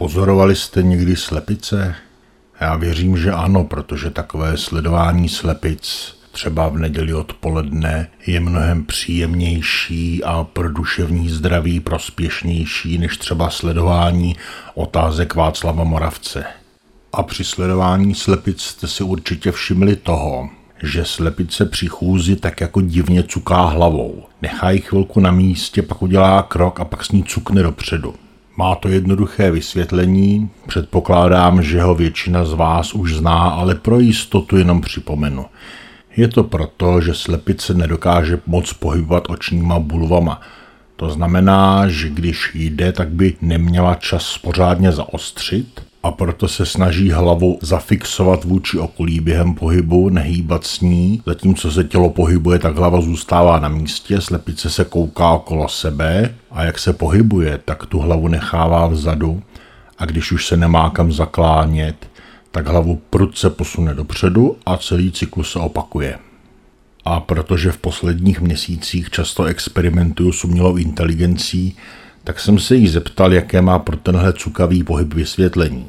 Pozorovali jste někdy slepice? Já věřím, že ano, protože takové sledování slepic třeba v neděli odpoledne je mnohem příjemnější a pro duševní zdraví prospěšnější než třeba sledování otázek Václava Moravce. A při sledování slepic jste si určitě všimli toho, že slepice při chůzi tak jako divně cuká hlavou. Nechá ji chvilku na místě, pak udělá krok a pak s ní cukne dopředu. Má to jednoduché vysvětlení, předpokládám, že ho většina z vás už zná, ale pro jistotu jenom připomenu. Je to proto, že slepice nedokáže moc pohybovat očníma bulvama. To znamená, že když jde, tak by neměla čas pořádně zaostřit a proto se snaží hlavu zafixovat vůči okolí během pohybu, nehýbat s ní. Zatímco se tělo pohybuje, tak hlava zůstává na místě, slepice se kouká okolo sebe a jak se pohybuje, tak tu hlavu nechává vzadu a když už se nemá kam zaklánět, tak hlavu prudce posune dopředu a celý cyklus se opakuje. A protože v posledních měsících často experimentuju s umělou inteligencí, tak jsem se jí zeptal, jaké má pro tenhle cukavý pohyb vysvětlení.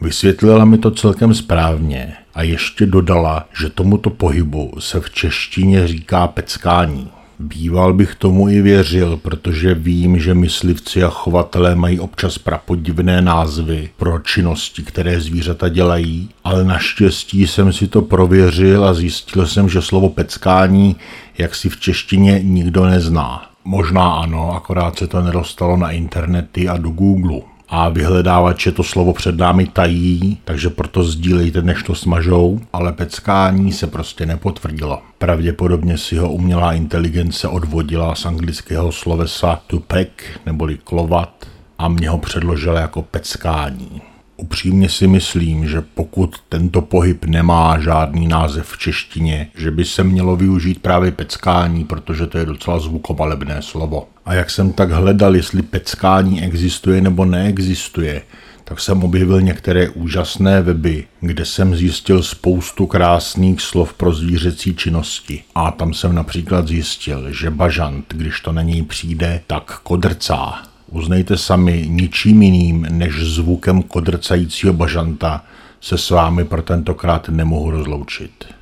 Vysvětlila mi to celkem správně a ještě dodala, že tomuto pohybu se v češtině říká peckání. Býval bych tomu i věřil, protože vím, že myslivci a chovatelé mají občas prapodivné názvy pro činnosti, které zvířata dělají, ale naštěstí jsem si to prověřil a zjistil jsem, že slovo peckání jak si v češtině nikdo nezná. Možná ano, akorát se to nedostalo na internety a do Google. A vyhledávače to slovo před námi tají, takže proto sdílejte, než to smažou, ale peckání se prostě nepotvrdilo. Pravděpodobně si ho umělá inteligence odvodila z anglického slovesa to peck, neboli klovat, a mě ho předložila jako peckání. Upřímně si myslím, že pokud tento pohyb nemá žádný název v češtině, že by se mělo využít právě peckání, protože to je docela zvukomalebné slovo. A jak jsem tak hledal, jestli peckání existuje nebo neexistuje, tak jsem objevil některé úžasné weby, kde jsem zjistil spoustu krásných slov pro zvířecí činnosti. A tam jsem například zjistil, že bažant, když to na něj přijde, tak kodrcá. Uznejte sami, ničím jiným než zvukem kodrcajícího bažanta se s vámi pro tentokrát nemohu rozloučit.